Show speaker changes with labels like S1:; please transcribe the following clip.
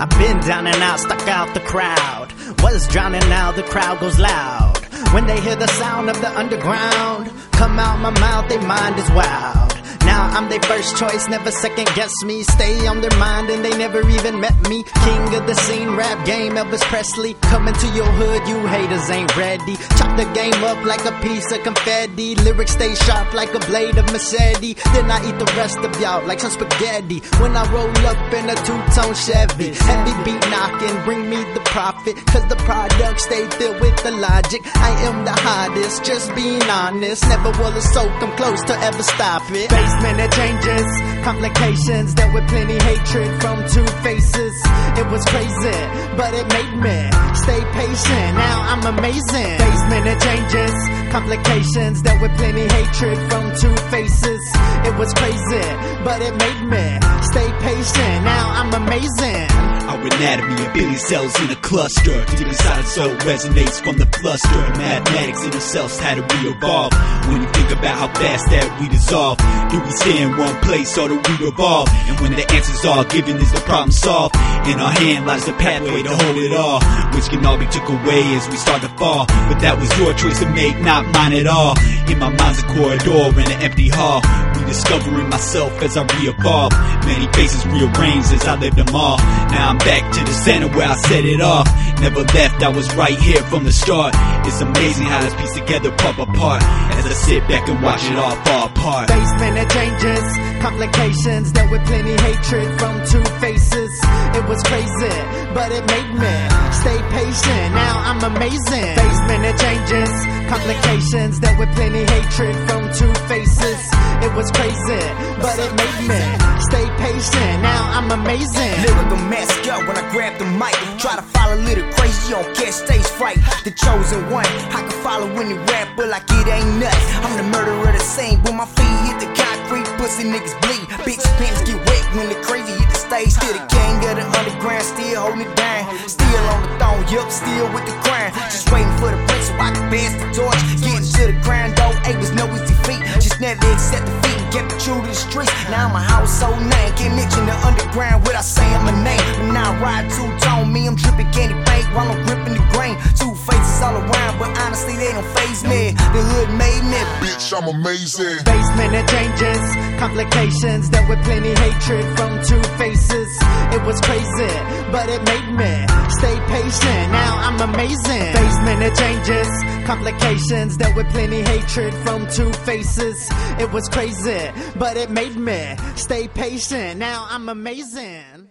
S1: I've been down and out, stuck out the crowd. Was drowning now, the crowd goes loud. When they hear the sound of the underground, come out my mouth, they mind is wild. Now I'm their first choice, never second guess me. Stay on their mind and they never even met me. King of the scene, rap game, Elvis Presley. Coming to your hood, you haters ain't ready. Chop the game up like a piece of confetti. Lyrics stay sharp like a blade of Mercedes. Then I eat the rest of y'all like some spaghetti. When I roll up in a two-tone Chevy, heavy beat knocking, bring me the profit. Cause the product stay filled with the logic. I am the hottest, just being honest. Never will a soul come close to ever stop it. It changes, complications dealt with plenty hatred from two faces. It was crazy, but it made me stay patient. Now I'm amazing. It changes, complications dealt with plenty hatred from two faces. It was crazy, but it made me stay patient. Now I'm amazing.
S2: Our anatomy, a billion cells in a cluster. Deep inside soul resonates from the cluster. Mathematics in ourselves had to re-evolve. When you think about how fast that we dissolve, do we stay in one place or do we revolve? And when the answers are given, is the problem solved? In our hand lies the pathway to hold it all, which can all be took away as we start to fall. But that was your choice to make, not mine at all. In my mind's a corridor in an empty hall. Rediscovering myself as I re-evolve. Many faces rearranged as I lived them all. Now I'm back to the center where I set it off. Never left, I was right here from the start. It's amazing how this piece together pop apart. As I sit back and watch it all fall apart.
S1: Basement it changes, complications dealt with plenty hatred from two faces. It was crazy, but it made me stay patient. Now I'm amazing. Basement it changes, complications dealt with plenty hatred from two faces. It was crazy, but it made me stay patient. Now I'm amazing.
S3: Lyrical mascot when I grab the mic. Try to follow little crazy on catch stage fright. The chosen one, I can follow any rapper like it ain't nuts. I'm the murderer the scene. When my feet hit the concrete, pussy niggas bleed. Bitch pants get wet when the crazy hit the stage. Still the king of the underground, still holding it down. Still on the throne, yup, still with the crown. Just waiting for the I can pass the torch. Getting to the ground, though, ain't was no easy feat. Just never accept defeat and kept it true to the streets. Now I'm a household name. Can't mention the underground without saying my name. But now I ride two tone, me, I'm dripping candy paint while I'm gripping the grain. Two faces all around, but honestly, they don't phase me. The hood made me.
S4: Bitch, I'm amazing.
S1: Basement it changes, complications dealt with plenty hatred but it made me stay patient. Now I'm amazing. Basement it changes, complications dealt with plenty hatred from two faces. It was crazy, but it made me stay patient. Now I'm amazing.